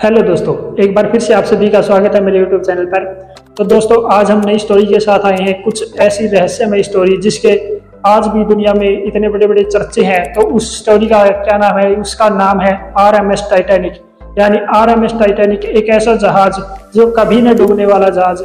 Hello दोस्तों, एक बार फिर से आप सभी का स्वागत है मेरे यूट्यूब चैनल पर। तो दोस्तों, आज हम नई स्टोरी के साथ आए हैं कुछ ऐसी रहस्यमय स्टोरी जिसके आज भी दुनिया में इतने बड़े बड़े चर्चे हैं। तो उस स्टोरी का क्या नाम है, उसका नाम है आर एम एस टाइटेनिक यानी आर एम एस टाइटेनिक एक ऐसा जहाज़ जो कभी न डूबने वाला जहाज़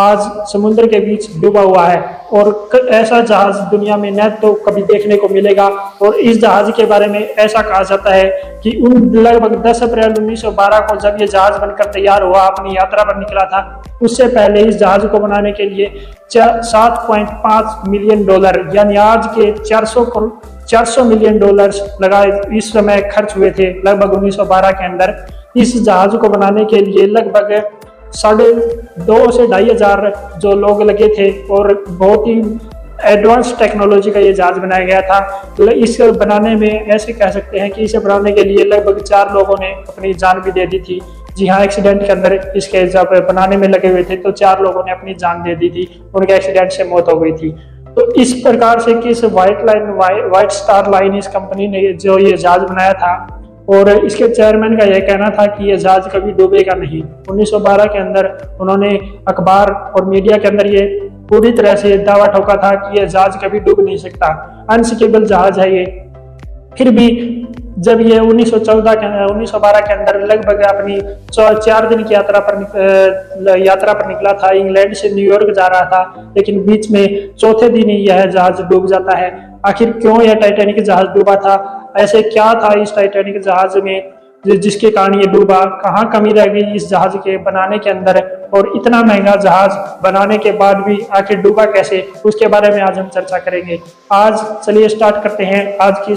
आज समुद्र के बीच डूबा हुआ है और ऐसा जहाज़ दुनिया में न तो कभी देखने को मिलेगा। और इस जहाज़ के बारे में ऐसा कहा जाता है कि उन लगभग 10 अप्रैल 1912 को जब ये जहाज़ बनकर तैयार हुआ, अपनी यात्रा पर निकला था, उससे पहले इस जहाज़ को बनाने के लिए सात पॉइंट पाँच मिलियन डॉलर, यानी आज के 400 करोड़ 400 मिलियन डॉलर्स लगाए इस समय खर्च हुए थे लगभग 1912 के अंदर। इस जहाज़ को बनाने के लिए लगभग साढ़े दो से ढाई हज़ार जो लोग लगे थे और बहुत ही एडवांस टेक्नोलॉजी का ये जहाज़ बनाया गया था। तो इस बनाने में ऐसे कह सकते हैं कि इसे बनाने के लिए लगभग चार लोगों ने अपनी जान भी दे दी थी। जी हाँ एक्सीडेंट के अंदर इसके जब बनाने में लगे हुए थे तो चार लोगों ने अपनी जान दे दी थी। उनके एक्सीडेंट से मौत हो गई थी। तो इस प्रकार से कि इस white line white star line इस कंपनी ने जो ये जहाज़ बनाया था और इसके चेयरमैन का यह कहना था कि यह जहाज़ कभी डूबेगा नहीं। 1912 के अंदर उन्होंने अखबार और मीडिया के अंदर ये पूरी तरह से दावा ठोका था कि यह जहाज़ कभी डूब नहीं सकता। अनसिकेबल जहाज़ है ये। फिर भी जब ये 1914 के, उन्नीस सौ बारह के अंदर लगभग अपनी चार दिन की यात्रा पर यात्रा पर निकला था, इंग्लैंड से न्यूयॉर्क जा रहा था, लेकिन बीच में चौथे दिन ही यह जहाज़ डूब जाता है। आखिर क्यों यह टाइटेनिक जहाज़ डूबा था? ऐसे क्या था इस टाइटेनिक जहाज़ में जिसके कारण ये डूबा, कहाँ कमी रह गई इस जहाज़ के बनाने के अंदर, और इतना महँगा जहाज़ बनाने के बाद भी आखिर डूबा कैसे, उसके बारे में आज हम चर्चा करेंगे। आज चलिए स्टार्ट करते हैं आज की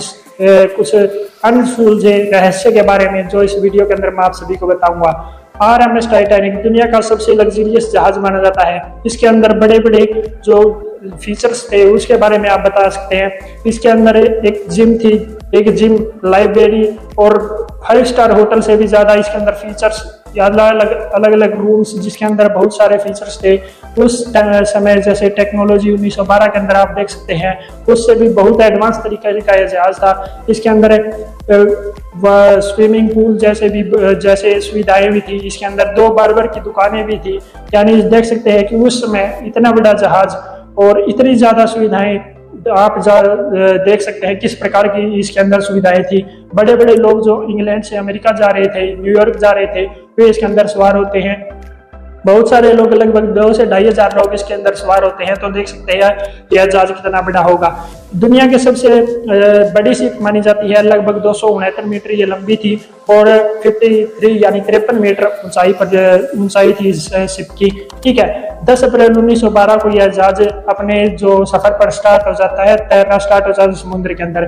कुछ अनसुलझे रहस्य के बारे में, जो इस वीडियो के अंदर मैं आप सभी को बताऊँगा। आर एम एस टाइटैनिक दुनिया का सबसे लग्जरियस जहाज़ माना जाता है। इसके अंदर बड़े बड़े जो फीचर्स थे, उसके बारे में आप बता सकते हैं। इसके अंदर एक जिम थी एक जिम लाइब्रेरी और फाइव स्टार होटल से भी ज़्यादा इसके अंदर फीचर्स अलग अलग अलग अलग रूम्स जिसके अंदर बहुत सारे फीचर्स थे। उस समय जैसे टेक्नोलॉजी 1912 के अंदर आप देख सकते हैं, उससे भी बहुत एडवांस तरीके का यह जहाज़ था। इसके अंदर स्विमिंग पूल जैसे भी जैसे सुविधाएँ भी थी। इसके अंदर दो बार्बर की दुकानें भी थी। यानी देख सकते हैं कि उस समय इतना बड़ा जहाज़ और इतनी ज़्यादा सुविधाएँ आप देख सकते हैं किस प्रकार की इसके अंदर सुविधाएँ थी। बड़े बड़े लोग जो इंग्लैंड से अमेरिका जा रहे थे, न्यूयॉर्क जा रहे थे, वे इसके अंदर सवार होते हैं। बहुत सारे लोग लगभग दो से ढाई हज़ार लोग इसके अंदर सवार होते हैं तो देख सकते हैं यह जहाज़ कितना बड़ा होगा। दुनिया के सबसे बड़ी शिप मानी जाती है, लगभग दो सौ उनहत्तर मीटर ये लंबी थी और 53 यानी तिरपन मीटर ऊंचाई पर ऊंचाई थी इस शिप की। ठीक है 10 अप्रैल 1912 को यह जहाज़ अपने जो सफ़र पर स्टार्ट हो जाता है, तैरना स्टार्ट हो जाता है समुद्र के अंदर।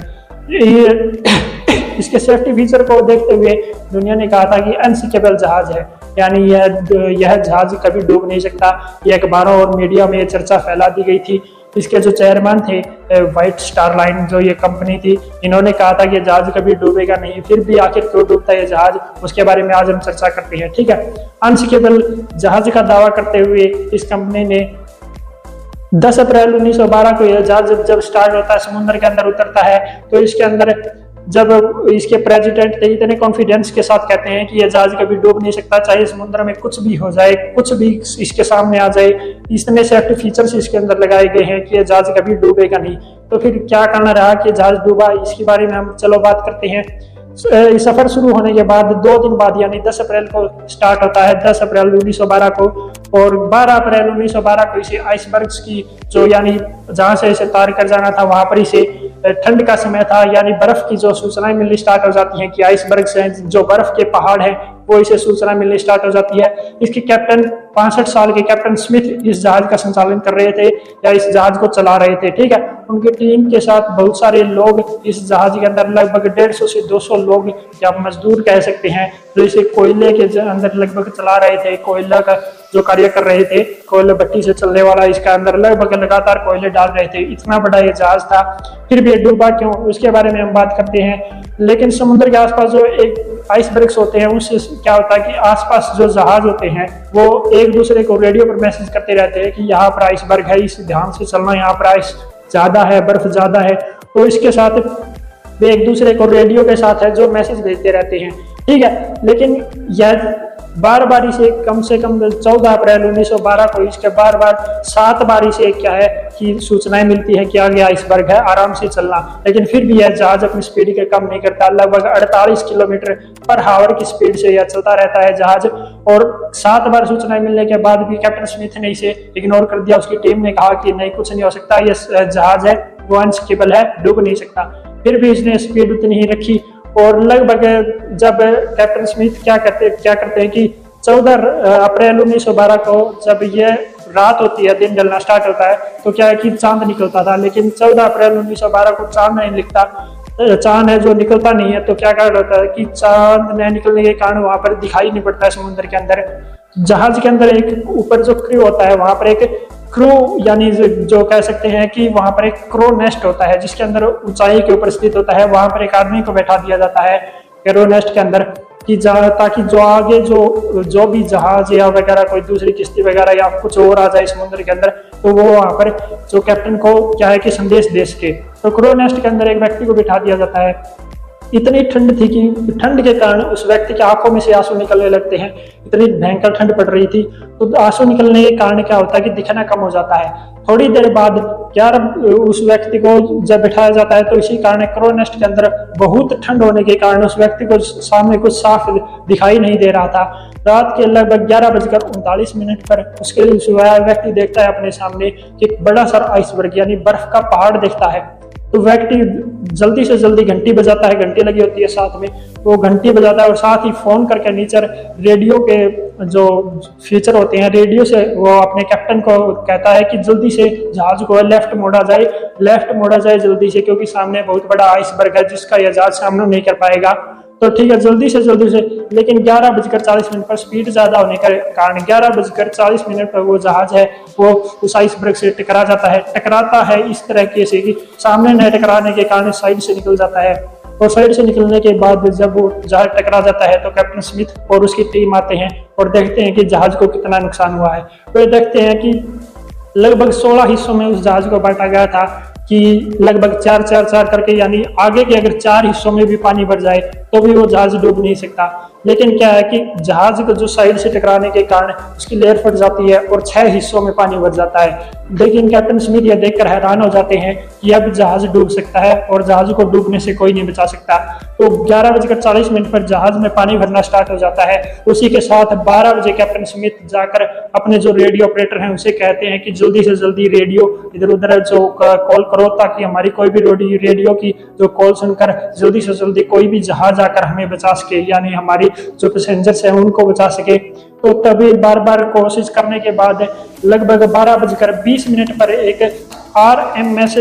ये इसके सेफ्टी फीचर को देखते हुए दुनिया ने कहा था कि अनसिकेबल जहाज़ है। यानी यह यह जहाज़ कभी डूब नहीं सकता। ये अखबारों और मीडिया में चर्चा फैला दी गई थी। इसके जो चेयरमैन थे व्हाइट स्टार लाइन जो ये कंपनी थी, इन्होंने कहा था कि जहाज़ कभी डूबेगा नहीं। फिर भी आखिर क्यों डूबता है जहाज़? उसके बारे में आज हम चर्चा करते हैं, ठीक है? अनसिकेबल जहाज़ का दावा करते हुए इस कंपनी ने 10 अप्रैल 1912 को यह जहाज़ जब जब स्टार्ट होता है, समुद्र के अंदर उतरता है तो इसके अंदर जब इसके प्रेसिडेंट थे इतने कॉन्फिडेंस के साथ कहते हैं कि यह जहाज़ कभी डूब नहीं सकता, चाहे समुद्र में कुछ भी हो जाए, कुछ भी इसके सामने आ जाए, इतने सेफ्टी फीचर्स इसके अंदर लगाए गए हैं कि यह जहाज़ कभी डूबेगा नहीं। तो फिर क्या करना रहा कि जहाज़ डूबा? इसके बारे में हम चलो बात करते हैं। सफ़र शुरू होने के बाद, दो दिन बाद, यानी 10 अप्रैल को स्टार्ट होता है 10 अप्रैल 1912 को, और 12 अप्रैल 1912 को इसे आइसबर्ग्स की जो, यानी जहाँ से इसे तार कर जाना था, वहाँ पर इसे ठंड का समय था, यानी बर्फ़ की जो सूचनाएँ मिलनी स्टार्ट हो जाती हैं कि आइसबर्ग से जो बर्फ़ के पहाड़ हैं, वो इसे सूचना मिलनी स्टार्ट हो जाती है। इसके कैप्टन पांसठ साल के कैप्टन स्मिथ इस जहाज़ का संचालन कर रहे थे, या इस जहाज़ को चला रहे थे, ठीक है? उनकी टीम के साथ बहुत सारे लोग इस जहाज़ के अंदर, लगभग डेढ़ सौ से दो सौ लोग, या मजदूर कह सकते हैं, जो इसे कोयले के अंदर लगभग चला रहे थे, कोयला का जो कार्य कर रहे थे, कोयले भट्टी से चलने वाला इसका अंदर लगभग लगातार कोयले डाल रहे थे। इतना बड़ा ये जहाज़ था, फिर भी डूबा क्यों? उसके बारे में हम बात करते हैं। लेकिन समुद्र के आसपास जो एक आइसबर्ग्स होते हैं, उससे क्या होता है कि आसपास जो जहाज़ होते हैं, वो एक दूसरे को रेडियो पर मैसेज करते रहते हैं कि यहाँ पर आइसबर्ग है, इस ध्यान से चलना, यहाँ पर आइस ज़्यादा है, बर्फ़ ज़्यादा है। तो इसके साथ वे एक दूसरे को रेडियो के साथ है, जो मैसेज भेजते रहते हैं। ठीक है, लेकिन यह बार बारी से कम से कम चौदह अप्रैल 1912 को इसके बार बार सात बारी से क्या है कि सूचनाएँ मिलती है कि आगे आइसबर्ग है, आराम से चलना। लेकिन फिर भी यह जहाज़ अपनी स्पीड के कम नहीं करता। लगभग 48 किलोमीटर पर हावर की स्पीड से यह चलता रहता है जहाज़। और सात बार सूचनाएँ मिलने के बाद भी कैप्टन स्मिथ ने इसे इग्नोर कर दिया। उसकी टीम ने कहा कि नहीं, कुछ नहीं हो सकता। यह जहाज़ है, वो अनस्केबल है, डूब नहीं सकता। फिर भी इसने स्पीड उतनी ही रखी। और लगभग जब कैप्टन स्मिथ क्या करते क्या करते हैं कि चौदह अप्रैल 1912 को जब ये रात होती है, दिन ढलना स्टार्ट होता है तो क्या है कि चाँद निकलता था, लेकिन 14 अप्रैल 1912 को चाँद नहीं लिखता चाँद है जो निकलता नहीं है तो क्या कारण होता है कि चाँद न निकलने के कारण वहाँ पर दिखाई नहीं पड़ता है समुद्र के अंदर। जहाज़ के अंदर एक ऊपर जो क्रू होता है, वहाँ पर एक क्रो, यानी जो कह सकते हैं कि वहाँ पर एक क्रो नेस्ट होता है, जिसके अंदर ऊंचाई के ऊपर स्थित होता है, वहाँ पर एक आदमी को बैठा दिया जाता है क्रो नेस्ट के अंदर कि ताकि जो आगे जो जो भी जहाज़ या वगैरह, कोई दूसरी किश्ती वगैरह या कुछ और आ जाए समुद्र के अंदर तो वो वहाँ पर जो कैप्टन को क्या है कि संदेश दे सके। तो क्रो नेस्ट के अंदर एक व्यक्ति को बिठा दिया जाता है। इतनी ठंड थी कि ठंड के कारण उस व्यक्ति के आँखों में से आँसू निकलने लगते हैं। इतनी भयंकर ठंड पड़ रही थी। तो आँसू निकलने के कारण क्या होता है कि दिखना कम हो जाता है। थोड़ी देर बाद यार उस व्यक्ति को जब बैठाया जाता है तो इसी कारण क्रोनेस्ट के अंदर बहुत ठंड होने के कारण उस व्यक्ति को सामने कुछ साफ़ दिखाई नहीं दे रहा था। रात के लगभग ग्यारह बजकर उनतालीस मिनट पर उसके व्यक्ति देखता है अपने सामने कि बड़ा सर आइसबर्ग यानी बर्फ़ का पहाड़ देखता है। तो व्यक्ति जल्दी से जल्दी घंटी बजाता है, घंटी लगी होती है साथ में वो घंटी बजाता है और साथ ही फ़ोन करके नीचर रेडियो के जो फीचर होते हैं, रेडियो से वो अपने कैप्टन को कहता है कि जल्दी से जहाज़ को लेफ़्ट मोड़ा जाए, लेफ़्ट मोड़ा जाए जल्दी से, क्योंकि सामने बहुत बड़ा आइसबर्ग है जिसका यह जहाज़ सामना नहीं कर पाएगा। तो ठीक है, जल्दी से जल्दी से, लेकिन ग्यारह बजकर चालीस मिनट पर स्पीड ज़्यादा होने के कारण ग्यारह बजकर चालीस मिनट पर वो जहाज़ है, वो उस आइस ब्रेक से टकरा जाता है। टकराता है इस तरह से कि सामने न टकराने के कारण साइड से निकल जाता है। और साइड से निकलने के बाद जब वो जहाज़ टकरा जाता है तो कैप्टन स्मिथ और उसकी टीम आते हैं और देखते हैं कि जहाज़ को कितना नुकसान हुआ है। वे देखते हैं कि लगभग 16 हिस्सों में उस जहाज़ को बांटा गया था कि लगभग चार चार चार करके, यानी आगे के अगर चार हिस्सों में भी पानी भर जाए तो भी वो जहाज़ डूब नहीं सकता। लेकिन क्या है कि जहाज़ को जो साइड से टकराने के कारण उसकी लेयर फट जाती है और छह हिस्सों में पानी भर जाता है। लेकिन कैप्टन स्मिथ यह देखकर हैरान हो जाते हैं कि अब जहाज़ डूब सकता है और जहाज़ को डूबने से कोई नहीं बचा सकता। तो ग्यारह बजकर चालीस मिनट पर जहाज़ में पानी भरना स्टार्ट हो जाता है। उसी के साथ बारह बजे कैप्टन स्मिथ जाकर अपने जो रेडियो ऑपरेटर हैं उसे कहते हैं कि जल्दी से जल्दी रेडियो इधर उधर जो कॉल करो ताकि हमारी कोई भी रेडियो की जो कॉल सुनकर जल्दी से जल्दी कोई भी जहाज़ आकर हमें बचा सके, यानी हमारी जो पैसेंजर्स हैं उनको बचा सके। तो तभी बार बार कोशिश करने के बाद लगभग बारह बजकर बीस मिनट पर एक आर एम एस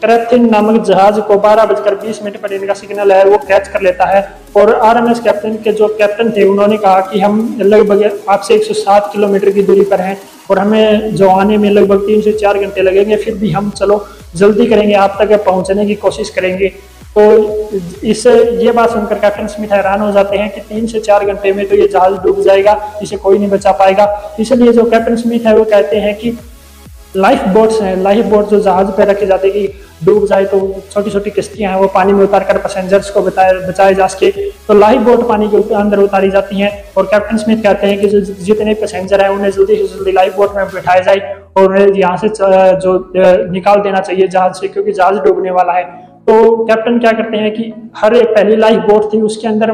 क्रेथिन नामक जहाज़ को बारह बजकर बीस मिनट पर इनका सिग्नल है, वो कैच कर लेता है। और आर एम एस कैप्टन के जो कैप्टन थे, उन्होंने कहा कि हम लगभग आपसे 107 किलोमीटर की दूरी पर हैं और हमें जो आने में लगभग तीन से चार घंटे लगेंगे, फिर भी हम चलो, जल्दी करेंगे, आप तक पहुँचने की कोशिश करेंगे। तो इस, ये बात सुनकर कैप्टन स्मिथ हैरान हो जाते हैं कि तीन से चार घंटे में तो ये जहाज़ डूब जाएगा, इसे कोई नहीं बचा पाएगा। इसलिए जो कैप्टन स्मिथ है, वो कहते हैं कि लाइफ बोट्स हैं, लाइफ बोट जो जहाज़ पे रखे जाते हैं कि डूब जाए तो छोटी छोटी किश्तियाँ हैं, वो पानी में उतार कर पैसेंजर्स को बताए, बचाए जा सके। तो लाइफ बोट पानी के अंदर उतारी जाती हैं और कैप्टन स्मिथ कहते हैं कि जो जितने पैसेंजर हैं, उन्हें जल्दी से जल्दी लाइफ बोट में बैठाया जाए और उन्हें यहाँ से जो निकाल देना चाहिए जहाज़ से, क्योंकि जहाज़ डूबने वाला है। तो कैप्टन क्या करते हैं कि हर एक पहली लाइफ बोट थी उसके अंदर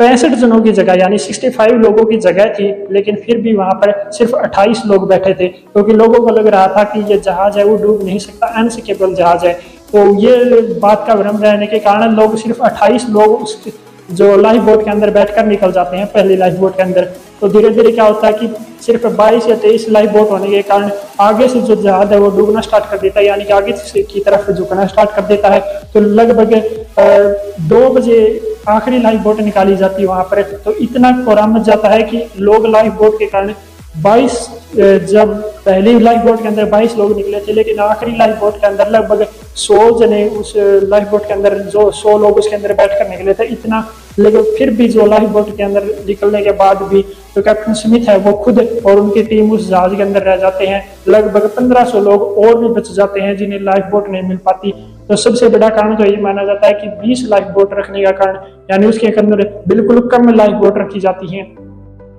पैंसठ जनों की जगह, यानी 65 लोगों की जगह थी, लेकिन फिर भी वहाँ पर सिर्फ़ 28 लोग बैठे थे, क्योंकि तो लोगों को लग रहा था कि ये जहाज़ है, वो डूब नहीं सकता अनसिकेबल जहाज़ है। तो ये बात का भ्रम रहने के कारण लोग सिर्फ़ 28 लोग उस जो लाइफ बोट के अंदर बैठकर निकल जाते हैं, पहली लाइफ बोट के अंदर। तो धीरे धीरे क्या होता है कि सिर्फ़ 22 या 23 लाइफ बोट होने के कारण आगे से जो जहाज़ है वो डूबना स्टार्ट कर देता है, यानी कि आगे से की तरफ़ झुकना स्टार्ट कर देता है। तो लगभग दो बजे आखिरी लाइफ बोट निकाली जाती है वहाँ पर। तो इतना कोरा मच जाता है कि लोग लाइफ बोट के कारण 22 जब पहली लाइफ बोट के अंदर 22 लोग निकले थे, लेकिन आखिरी लाइफ बोट के अंदर लगभग 100 जने उस लाइफ बोट के अंदर जो 100 लोग उसके अंदर बैठकर निकले थे। इतना लेकिन फिर भी जो लाइफ बोट के अंदर निकलने के बाद भी जो कैप्टन स्मिथ है वो खुद और उनकी टीम उस जहाज़ के अंदर रह जाते हैं। लगभग 1500 लोग और भी बच जाते हैं जिन्हें लाइफ बोट नहीं मिल पाती। तो सबसे बड़ा कारण तो ये माना जाता है कि 20 लाइफ बोट रखने का कारण, यानी उसके अंदर बिल्कुल कम लाइफ बोट रखी जाती है।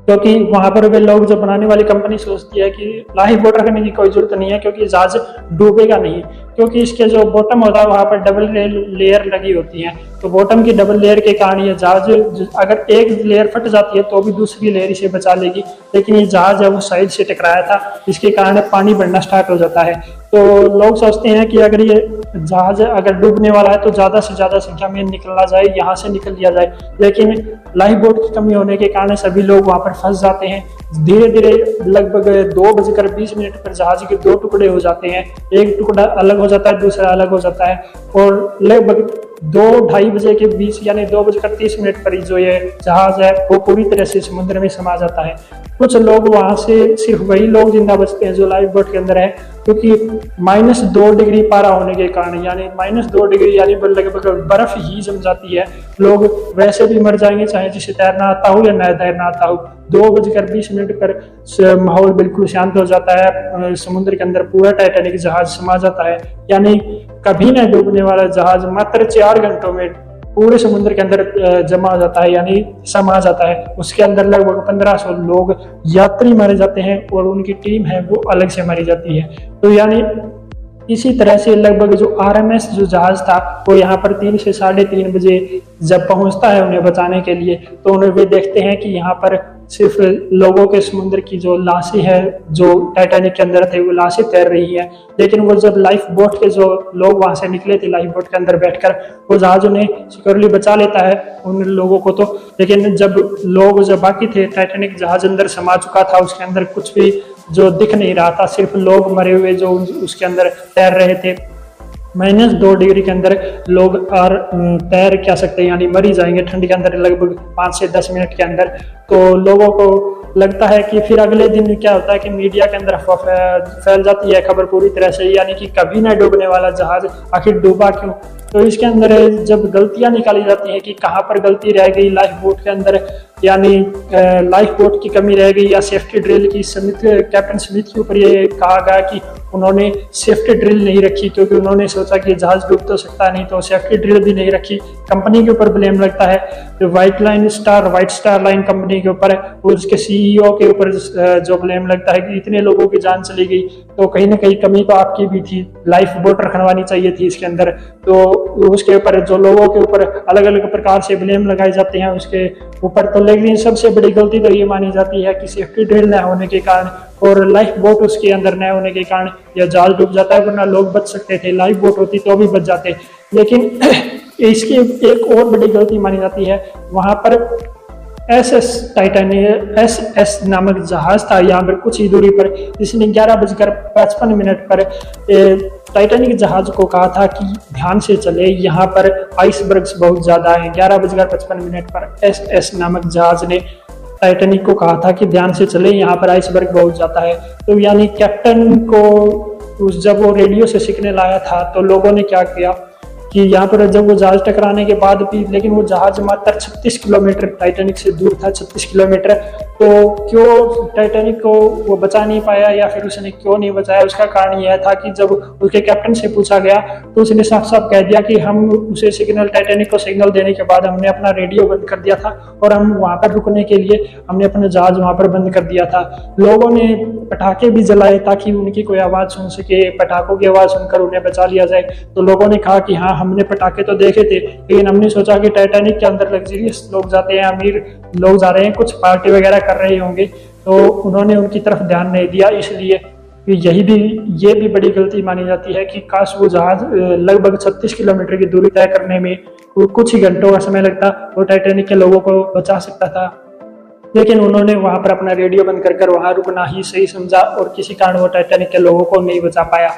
क्योंकि वहाँ पर वे लोग जो बनाने वाली कंपनी सोचती है कि लाइफ बोट रखने की कोई ज़रूरत नहीं है, क्योंकि जहाज़ डूबेगा नहीं। क्योंकि इसके जो बॉटम होता है, वहाँ पर डबल लेयर लगी होती है। तो बॉटम की डबल लेयर के कारण ये जहाज़, अगर एक लेयर फट जाती है तो भी दूसरी लेयर इसे बचा लेगी। लेकिन ये जहाज़ है, वो साइड से टकराया था। इसके कारण पानी बढ़ना स्टार्ट हो जाता है। तो लोग सोचते हैं कि अगर ये जहाज़ अगर डूबने वाला है तो ज़्यादा से ज़्यादा संख्या में निकलना जाए, यहाँ से निकल लिया जाए। लेकिन लाइफ बोट की कमी होने के कारण सभी लोग वहाँ पर फंस जाते हैं। धीरे धीरे लगभग दो बजकर बीस मिनट पर जहाज़ के दो टुकड़े हो जाते हैं। एक टुकड़ा अलग हो जाता है दूसरा अलग हो जाता है। और लगभग दो ढाई बजे के बीच यानी दो बजकर तीस मिनट पर जो ये जहाज़ है, वो पूरी तरह से समुद्र में समा जाता है। कुछ लोग वहाँ से सिर्फ़ वही लोग ज़िंदा बचते हैं जो लाइफ बोट के अंदर है, क्योंकि माइनस दो डिग्री पारा होने के कारण, यानी माइनस दो डिग्री यानी लगभग बर्फ़ ही जम जाती है। लोग वैसे भी मर जाएँगे, चाहे जिसे तैरना आता हो या न तैरना आता हो। दो बजकर बीस मिनट पर माहौल बिल्कुल शांत हो जाता है समुद्र के अंदर पूरा टाइटेनिक जहाज़ समा जाता है। यानी कभी न डूबने वाला जहाज़ मात्र चार घंटों में पूरे समुद्र के अंदर जमा हो जाता है, यानी समा जाता है। उसके अंदर लगभग पंद्रह सौ लोग यात्री मारे जाते हैं और उनकी टीम है, वो अलग से मारी जाती है। तो यानी इसी तरह से लगभग जो आर एम एस जो जहाज़ था, वो यहाँ पर तीन से साढ़े तीन बजे जब पहुँचता है उन्हें बचाने के लिए तो उन्हें वे देखते हैं कि यहाँ पर सिर्फ़ लोगों के समुद्र की जो लाशें हैं, जो टाइटैनिक के अंदर थे, वो लाशें तैर रही है। लेकिन वो जब लाइफ बोट के जो लोग वहाँ से निकले थे लाइफ बोट के अंदर बैठकर, वो जहाज़ उन्हें सिक्योरली बचा लेता है उन लोगों को तो। लेकिन जब लोग जब बाकी थे टाइटैनिक जहाज़ अंदर समा चुका था, उसके अंदर कुछ भी जो दिख नहीं रहा था, सिर्फ़ लोग मरे हुए जो उसके अंदर तैर रहे थे। माइनस दो डिग्री के अंदर लोग और तैर क्या सकते हैं, यानी मरी जाएँगे ठंड के अंदर लगभग पाँच से दस मिनट के अंदर। तो लोगों को लगता है कि फिर अगले दिन क्या होता है कि मीडिया के अंदर फैल जाती है खबर पूरी तरह से, यानी कि कभी ना डूबने वाला जहाज़ आखिर डूबा क्यों? तो इसके अंदर जब गलतियाँ निकाली जाती हैं कि कहाँ पर गलती रह गई, लाइफ बोट के अंदर यानी लाइफ बोट की कमी रह गई या सेफ्टी ड्रिल की समित कैप्टन स्मिथ के ऊपर ये कहा गया कि उन्होंने सेफ्टी ड्रिल नहीं रखी क्योंकि उन्होंने सोचा कि जहाज़ डूब तो सकता नहीं तो सेफ्टी ड्रिल भी नहीं रखी। कंपनी के ऊपर ब्लेम लगता है। जो white line star white star line company के ऊपर है उसके सीईओ के ऊपर जो ब्लेम लगता है कि इतने लोगों की जान चली गई तो कहीं ना कहीं कमी तो आपकी भी थी। लाइफ बोट रखवानी चाहिए थी इसके अंदर। तो उसके ऊपर, जो लोगों के ऊपर अलग अलग प्रकार से ब्लेम लगाए जाते हैं, उसके ऊपर तो लेकिन सबसे बड़ी गलती तो ये मानी जाती है कि सेफ्टी ड्रिल न होने के कारण और लाइफ बोट उसके अंदर न होने के कारण या जाल डूब जाता है, वरना लोग बच सकते थे। लाइफ बोट होती तो भी बच जाते। लेकिन इसकी एक और बड़ी गलती मानी जाती है। वहाँ पर S S Titanic S S नामक जहाज़ था, यहाँ पर कुछ ही दूरी पर जिसने ग्यारह बजकर पचपन मिनट पर टाइटैनिक जहाज़ को कहा था कि ध्यान से चले, यहाँ पर आइसबर्ग्स बहुत ज़्यादा हैं। ग्यारह बजकर पचपन मिनट पर एस एस नामक जहाज़ ने टाइटैनिक को कहा था कि ध्यान से चले, यहाँ पर आइसबर्ग बहुत ज़्यादा है। तो यानी कैप्टन को जब वो रेडियो से सिग्नल आया था तो लोगों ने क्या किया? कि यहाँ पर जब वो जहाज़ टकराने के बाद भी, लेकिन वो जहाज़ मात्र 36 किलोमीटर टाइटैनिक से दूर था 36 किलोमीटर तो क्यों टाइटैनिक को वो बचा नहीं पाया या फिर उसने क्यों नहीं बचाया? उसका कारण यह था कि जब उसके कैप्टन से पूछा गया तो उसने साफ़ साफ़ कह दिया कि हम उसे सिग्नल टाइटैनिक को सिग्नल देने के बाद हमने अपना रेडियो बंद कर दिया था और हम वहाँ पर रुकने के लिए हमने अपना जहाज़ वहाँ पर बंद कर दिया था। लोगों ने पटाखे भी जलाए ताकि उनकी कोई आवाज़ सुन सके, पटाखों की आवाज़ सुनकर उन्हें बचा लिया जाए। तो लोगों ने कहा कि हाँ हमने पटाखे तो देखे थे, लेकिन हमने सोचा कि टाइटैनिक के अंदर लग्जरियस लोग जाते हैं, अमीर लोग जा रहे हैं, कुछ पार्टी वगैरह कर रहे होंगे। तो उन्होंने उनकी तरफ़ ध्यान नहीं दिया, इसलिए यही भी, ये भी बड़ी गलती मानी जाती है कि काश वो जहाज़ लगभग 36 किलोमीटर की दूरी तय करने में कुछ ही घंटों का समय लगता, वो टाइटेनिक के लोगों को बचा सकता था। लेकिन उन्होंने वहाँ पर अपना रेडियो बंद कर कर वहाँ रुकना ही सही समझा और किसी कारण वो टाइटेनिक के लोगों को नहीं बचा पाया।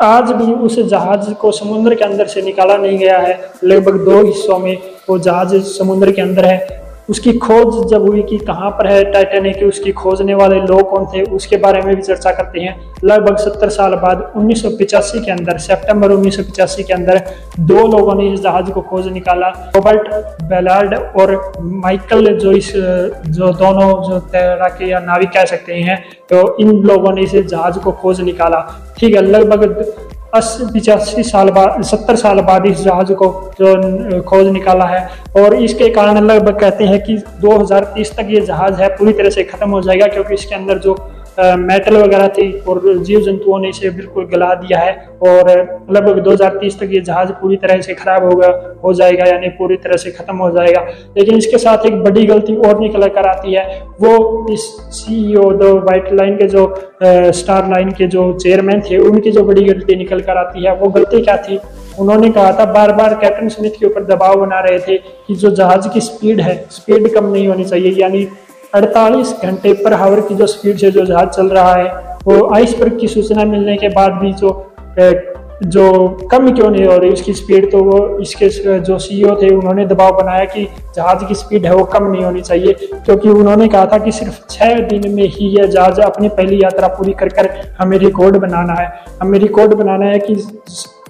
आज भी उस जहाज़ को समुद्र के अंदर से निकाला नहीं गया है। लगभग दो हिस्सों में वो जहाज़ समुद्र के अंदर है। उसकी खोज जब हुई कि कहाँ पर है टाइटेनिक उसकी खोजने वाले लोग कौन थे, उसके बारे में भी चर्चा करते हैं। लगभग सत्तर साल बाद उन्नीस के अंदर, सितंबर उन्नीस के अंदर, दो लोगों ने इस जहाज़ को खोज निकाला, रॉबर्ट बेलार्ड और माइकल जो इस जो दोनों जो तैराकी या नाविक कह सकते हैं तो इन लोगों ने इस जहाज़ को खोज निकाला। ठीक है, लगभग अस्सी पिचासी साल बाद, सत्तर साल बाद इस जहाज़ को जो खोज निकाला है। और इसके कारण लगभग कहते हैं कि 2030 तक ये जहाज़ है, पूरी तरह से खत्म हो जाएगा, क्योंकि इसके अंदर जो मेटल वगैरह थी और जीव जंतुओं ने इसे बिल्कुल गला दिया है और लगभग 2030 तक ये जहाज़ पूरी तरह से खराब होगा हो जाएगा, यानी पूरी तरह से खत्म हो जाएगा। लेकिन इसके साथ एक बड़ी गलती और निकल कर आती है। वो इस सीईओ दो वाइट लाइन के जो स्टार लाइन के जो चेयरमैन थे, उनकी जो बड़ी गलती निकल कर आती है, वो गलती क्या थी? उन्होंने कहा था बार बार कैप्टन स्मिथ के ऊपर दबाव बना रहे थे कि जो जहाज़ की स्पीड है स्पीड कम नहीं होनी चाहिए, यानी 48 घंटे पर हावर की जो स्पीड से जो जहाज़ चल रहा है, वो आइसबर्ग की सूचना मिलने के बाद भी जो जो कम क्यों नहीं हो रही उसकी स्पीड तो वो इसके, जो सीईओ थे, उन्होंने दबाव बनाया कि जहाज़ की स्पीड है वो कम नहीं होनी चाहिए, क्योंकि उन्होंने कहा था कि सिर्फ़ छः दिन में ही यह जहाज़ अपनी पहली यात्रा पूरी कर कर हमें रिकॉर्ड बनाना है। हमें रिकॉर्ड बनाना है कि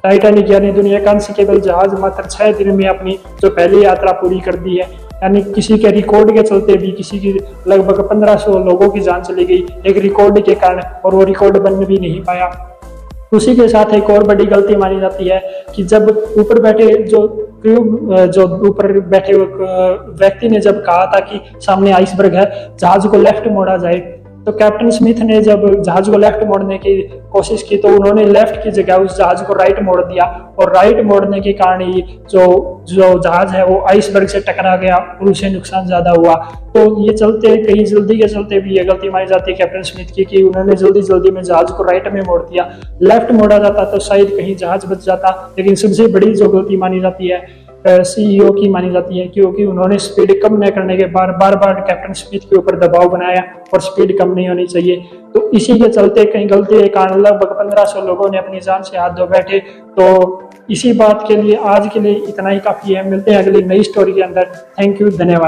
टाइटैनिक यानी दुनिया का अनसिकेबल जहाज़ मात्र छः दिन में अपनी जो पहली यात्रा पूरी कर दी है। यानी किसी के रिकॉर्ड के चलते भी, किसी की लगभग पंद्रह सौ लोगों की जान चली गई एक रिकॉर्ड के कारण और वो रिकॉर्ड बन भी नहीं पाया। उसी के साथ एक और बड़ी गलती मानी जाती है कि जब ऊपर बैठे जो जो ऊपर बैठे व्यक्ति ने जब कहा था कि सामने आइसबर्ग है, जहाज़ को लेफ़्ट मोड़ा जाए तो कैप्टन स्मिथ ने जब जहाज़ को लेफ़्ट मोड़ने की कोशिश की तो उन्होंने लेफ़्ट की जगह उस जहाज़ को राइट मोड़ दिया और राइट मोड़ने के कारण ही जो जो जहाज़ है वो आइसबर्ग से टकरा गया और उसे नुकसान ज़्यादा हुआ। तो ये चलते, कहीं जल्दी के चलते भी ये गलती मानी जाती है कैप्टन स्मिथ की, कि उन्होंने जल्दी जल्दी में जहाज़ को राइट में मोड़ दिया। लेफ़्ट मोड़ा जाता तो शायद कहीं जहाज़ बच जाता, लेकिन सबसे बड़ी जो गलती मानी जाती है सीईओ की मानी जाती है क्योंकि उन्होंने स्पीड कम न करने के बाद बार बार कैप्टन स्मिथ के ऊपर दबाव बनाया और स्पीड कम नहीं होनी चाहिए। तो इसी के चलते कहीं गलती के कारण लगभग पंद्रह सौ लोगों ने अपनी जान से हाथ धो बैठे। तो इसी बात के लिए, आज के लिए इतना ही काफ़ी है। मिलते हैं अगली नई स्टोरी के अंदर। थैंक यू धन्यवाद।